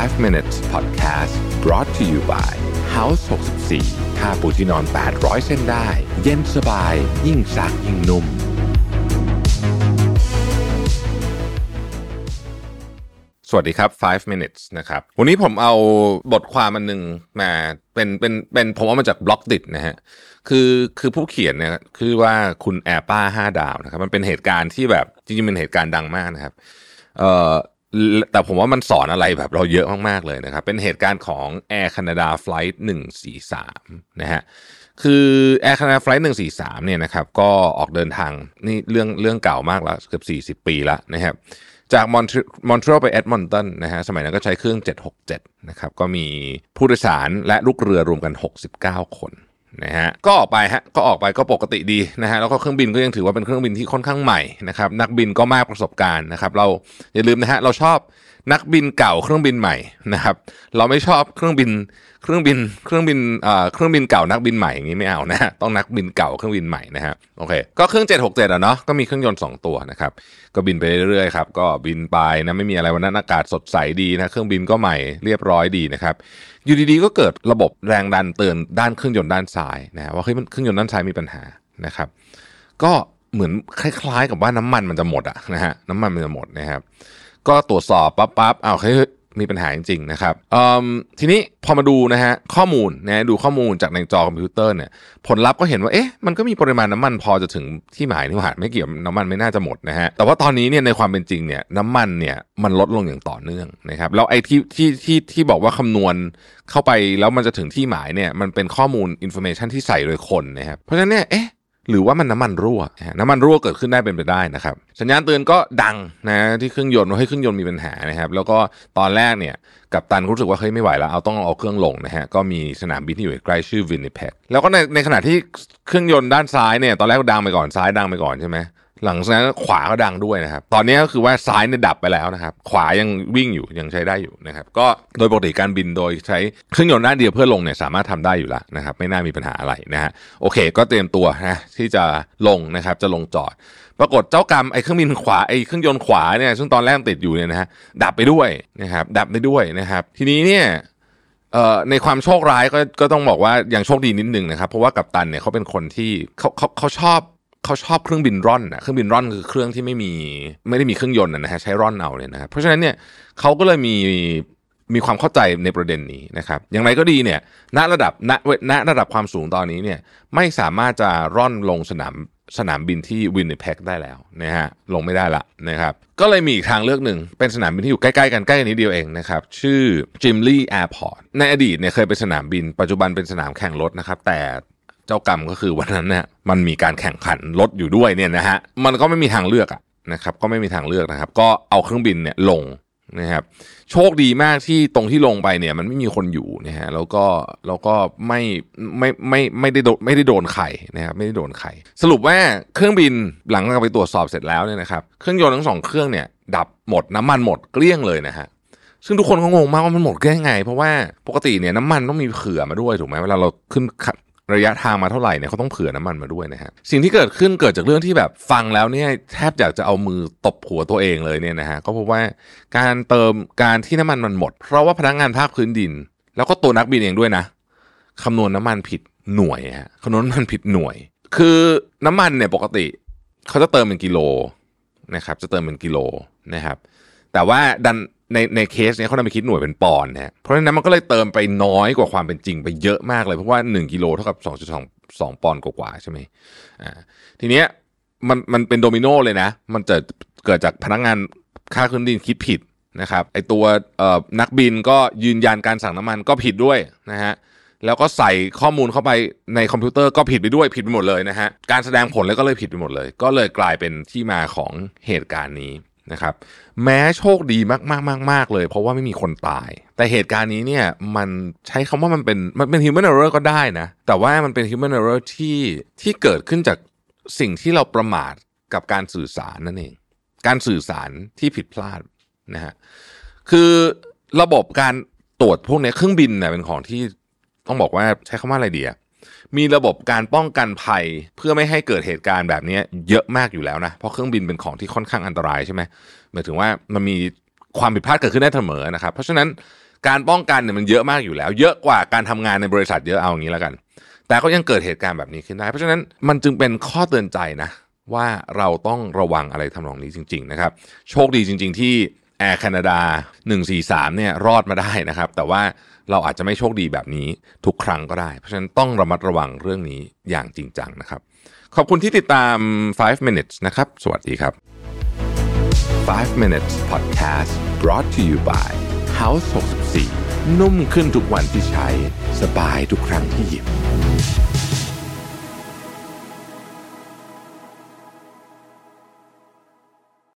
5 minutes podcast brought to you by House 64ค่าปูที่นอน 800 เส้นได้ เย็นสบาย ยิ่งซักยิ่งนุ่ม สวัสดีครับ 5 minutes นะครับ วันนี้ผมเอาบทความอันหนึ่งมาเป็นเป็นเป็นผมเอามาจากบล็อกดินะฮะ คือคือผู้เขียนเนี่ยคือว่าคุณแอร์ป้าห้าดาวนะครับ มันเป็นเหตุการณ์ที่แบบจริงๆเป็นเหตุการณ์ดังมากนะครับ เอ่อ แต่ผมว่ามันสอนอะไรแบบเราเยอะมาก ๆ เลยนะครับ เป็นเหตุการณ์ของ Air Canada Flight 143 นะฮะคือ Air Canada Flight 143 เนี่ยนะครับก็ออกเดินทางนี่เรื่องเรื่องเก่ามากแล้วเกือบ40 ปีแล้วนะครับจากมอนมอนทรีออลไปแอดมอนตันนะฮะสมัยนั้นก็ใช้เครื่อง 767 นะครับก็มีผู้โดยสารและลูกเรือรวมกัน 69 คน นะฮะก็ออกไปฮะก็ออกไปก็ปกติดีนะฮะแล้วก็เครื่องบินก็ยังถือว่าเป็นเครื่องบินที่ค่อนข้างใหม่นะครับนักบินก็มากประสบการณ์นะครับเราอย่าลืมนะฮะเราชอบนักบินเก่าเครื่องบินใหม่นะครับ เราไม่ชอบเครื่องบินเครื่องบินเครื่องบินเอ่อเครื่องบินเก่านักบินใหม่อย่างนี้ไม่เอานะฮะต้องนักบินเก่าเครื่องบินใหม่นะฮะโอเคก็เครื่อง 767อะเนาะก็มีเครื่องยนต์ 2 ตัวนะครับก็บินไปเรื่อยๆครับก็บินไปนะไม่มีอะไรวันนั้นอากาศสดใสดีนะเครื่องบินก็ใหม่เรียบร้อยดีนะครับอยู่ดีๆก็เกิดระบบแรงดันเตือนด้านเครื่องยนต์ด้านซ้ายนะฮะว่าเฮ้ยเครื่องยนต์ด้านซ้ายมีปัญหานะครับ ก็เหมือนคล้ายๆกับว่าน้ำมันมันจะหมดอะนะฮะน้ำมันมันจะหมดนะครับ ก็ตรวจสอบปั๊บปั๊บอ้าวเฮ้ยมีปัญหาจริงๆนะครับทีนี้พอมาดูนะฮะข้อมูลนะดูข้อมูลจากในจอคอมพิวเตอร์เนี่ยผลลัพธ์ก็เห็นว่าเอ๊ะมันก็มีปริมาณน้ำมันพอจะถึงที่หมายนี่หว่าไม่เกี่ยวน้ำมันไม่น่าจะหมดนะฮะแต่ว่าตอนนี้เนี่ยในความเป็นจริงเนี่ยน้ำมันเนี่ยมันลดลงอย่างต่อเนื่องนะครับแล้วไอ้ที่ที่ที่ที่บอกว่าคำนวณเข้าไปแล้วมันจะถึงที่หมายเนี่ยมันเป็นข้อมูล information ที่ใส่โดยคนนะครับเพราะฉะนั้นเนี่ยเอ๊ะ หรือว่ามันน้ำมันรั่ว น้ำมันรั่วเกิดขึ้นได้เป็นไปได้นะครับ สัญญาณเตือนก็ดังนะที่เครื่องยนต์ว่าให้เครื่องยนต์มีปัญหานะครับ แล้วก็ตอนแรกเนี่ยกัปตันรู้สึกว่าเฮ้ยไม่ไหวแล้วเอาต้องเอาเครื่องลงนะฮะก็มีสนามบินที่อยู่ใกล้ชื่อวินนิเพกแล้วก็ในในขณะที่เครื่องยนต์ด้านซ้ายเนี่ยตอนแรกดังไปก่อนซ้ายดังไปก่อนใช่ไหม หลังจากนั้นขวาก็ดังด้วยนะครับ ตอนนี้ก็คือว่าซ้ายเนี่ยดับไปแล้วนะครับ ขวายังวิ่งอยู่ยังใช้ได้อยู่นะครับ ก็โดยปกติการบินโดยใช้เครื่องยนต์ด้าเดียวเพื่อลงเนี่ยสามารถทำได้อยู่แล้วนะครับ ไม่น่ามีปัญหาอะไรนะฮะโอเค ก็เตรียมตัวนะที่จะลงนะครับจะลงจอด ปรากฏเจ้ากรรมไอ้เครื่องบินขวาไอ้เครื่องยนต์ขวาเนี่ยซึ่งตอนแรกติดอยู่เนี่ยนะฮะดับไปด้วยนะครับ ดับไปด้วยนะครับ ทีนี้เนี่ยในความโชคร้ายก็ก็ต้องบอกว่ายังโชคดีนิดนึงนะครับ เพราะว่ากัปตันเนี่ยเขาเป็นคนที่เขาเขาเขาชอบ เขาชอบเครื่องบินร่อนนะเครื่องบินร่อนคือเครื่องที่ไม่มีไม่ได้มีเครื่องยนต์นะฮะใช้ร่อนเอาเลยนะเพราะฉะนั้นเนี่ยเขาก็เลยมีมีความเข้าใจในประเด็นนี้นะครับ อย่างไรก็ดีเนี่ยณระดับณณระดับความสูงตอนนี้เนี่ยไม่สามารถจะร่อนลงสนามสนามบินที่วินนิเพกได้แล้วนะฮะลงไม่ได้ละนะครับก็เลยมีอีกทางเลือกหนึ่ง เป็นสนามบินที่อยู่ใกล้ๆกันใกล้กันนิดเดียวเองนะครับ ชื่อ Gimli Airport ในอดีตเนี่ยเคยเป็นสนามบิน ปัจจุบันเป็นสนามแข่งรถนะครับ แต่ เจ้ากรรมก็คือวันนั้นเนี่ยมันมีการแข่งขันรถอยู่ด้วยเนี่ยนะฮะมันก็ไม่มีทางเลือกอะนะครับก็ไม่มีทางเลือกนะครับ ก็เอาเครื่องบินเนี่ยลงนะครับโชคดีมากที่ตรงที่ลงไปเนี่ยมันไม่มีคนอยู่นะฮะแล้วก็แล้วก็ไม่ไม่ไม่ไม่ได้โดนไม่ได้โดนไข่นะครับไม่ได้โดนไข่สรุปว่าเครื่องบินหลังจากไปตรวจสอบเสร็จแล้วเนี่ยนะครับเครื่องยนต์ทั้งสองเครื่องเนี่ยดับหมดน้ำมันหมดเกลี้ยงเลยนะฮะซึ่งทุกคนก็งงมากว่ามันหมดได้ยังไง เพราะว่าปกติเนี่ยน้ำมันต้องมีเผื่อมาด้วยถูกไหมเวลาเราขึ้น ระยะทางมาเท่าไหร่เนี่ยเขาต้องเผื่อน้ำมันมาด้วยนะฮะสิ่งที่เกิดขึ้นเกิดจากเรื่องที่แบบฟังแล้วเนี่ยแทบอยากจะเอามือตบหัวตัวเองเลยเนี่ยนะฮะก็เพราะว่าการเติมการที่น้ำมันมันหมด เพราะว่าพนักงานภาคพื้นดิน แล้วก็ตัวนักบินเองด้วยนะคำนวณน้ำมันผิดหน่วยฮะคำนวณน้ำมันผิดหน่วย คือน้ำมันเนี่ยปกติเขาจะเติมเป็นกิโลนะครับจะเติมเป็นกิโลนะครับแต่ว่าดัน ในในเคสเนี้ยเขานำไปคิดหน่วยเป็นปอนด์นะเพราะฉะนั้นมันก็เลยเติมไปน้อยกว่าความเป็นจริงไปเยอะมากเลย เพราะว่า 1กิโลเท่ากับ 2.2 2 ปอนด์กว่าใช่ไหมอ่าทีเนี้ยมันมันเป็นโดมิโนเลยนะ มันเกิดเกิดจากพนักงานค่าเครื่องดินคิดผิดนะครับไอตัวเอ่อนักบินก็ยืนยันการสั่งน้ำมันก็ผิดด้วยนะฮะแล้วก็ใส่ข้อมูลเข้าไปในคอมพิวเตอร์ก็ผิดไปด้วยผิดไปหมดเลยนะฮะการแสดงผลแล้วก็เลยผิดไปหมดเลย ก็เลยกลายเป็นที่มาของเหตุการณ์นี้ นะครับแม้โชคดีมากๆมากๆเลย เพราะว่าไม่มีคนตาย แต่เหตุการณ์นี้เนี่ยมันใช้คำว่ามันเป็นมันเป็น human error ก็ได้นะ แต่ว่ามันเป็น human error ที่ที่เกิดขึ้นจากสิ่งที่เราประมาทกับการสื่อสารนั่นเอง การสื่อสารที่ผิดพลาดนะฮะคือระบบการตรวจพวกนี้เครื่องบินเนี่ยเป็นของที่ต้องบอกว่าใช้คำว่าอะไรดีอะ มีระบบการป้องกันภัยเพื่อไม่ให้เกิดเหตุการณ์แบบนี้เยอะมากอยู่แล้วนะ เพราะเครื่องบินเป็นของที่ค่อนข้างอันตรายใช่ไหมหมายถึงว่ามันมีความผิดพลาดเกิดขึ้นได้เสมอนะครับ เพราะฉะนั้นการป้องกันเนี่ยมันเยอะมากอยู่แล้ว เยอะกว่าการทำงานในบริษัทเยอะเอาอย่างนี้แล้วกัน แต่ก็ยังเกิดเหตุการณ์แบบนี้ขึ้นได้ เพราะฉะนั้นมันจึงเป็นข้อเตือนใจนะว่าเราต้องระวังอะไรทำนองนี้จริง ๆ นะครับ โชคดีจริง ๆ ที่ แอร์แคนาดา 143 เนี่ยรอดมาได้นะครับ แต่ว่าเราอาจจะไม่โชคดีแบบนี้ทุกครั้งก็ได้ เพราะฉะนั้นต้องระมัดระวังเรื่องนี้อย่างจริงจังนะครับ ขอบคุณที่ติดตาม 5 minutes นะครับ สวัสดีครับ 5 minutes podcast brought to you by House 64 นุ่มขึ้นทุกวันที่ใช้ สบายทุกครั้งที่หยิบ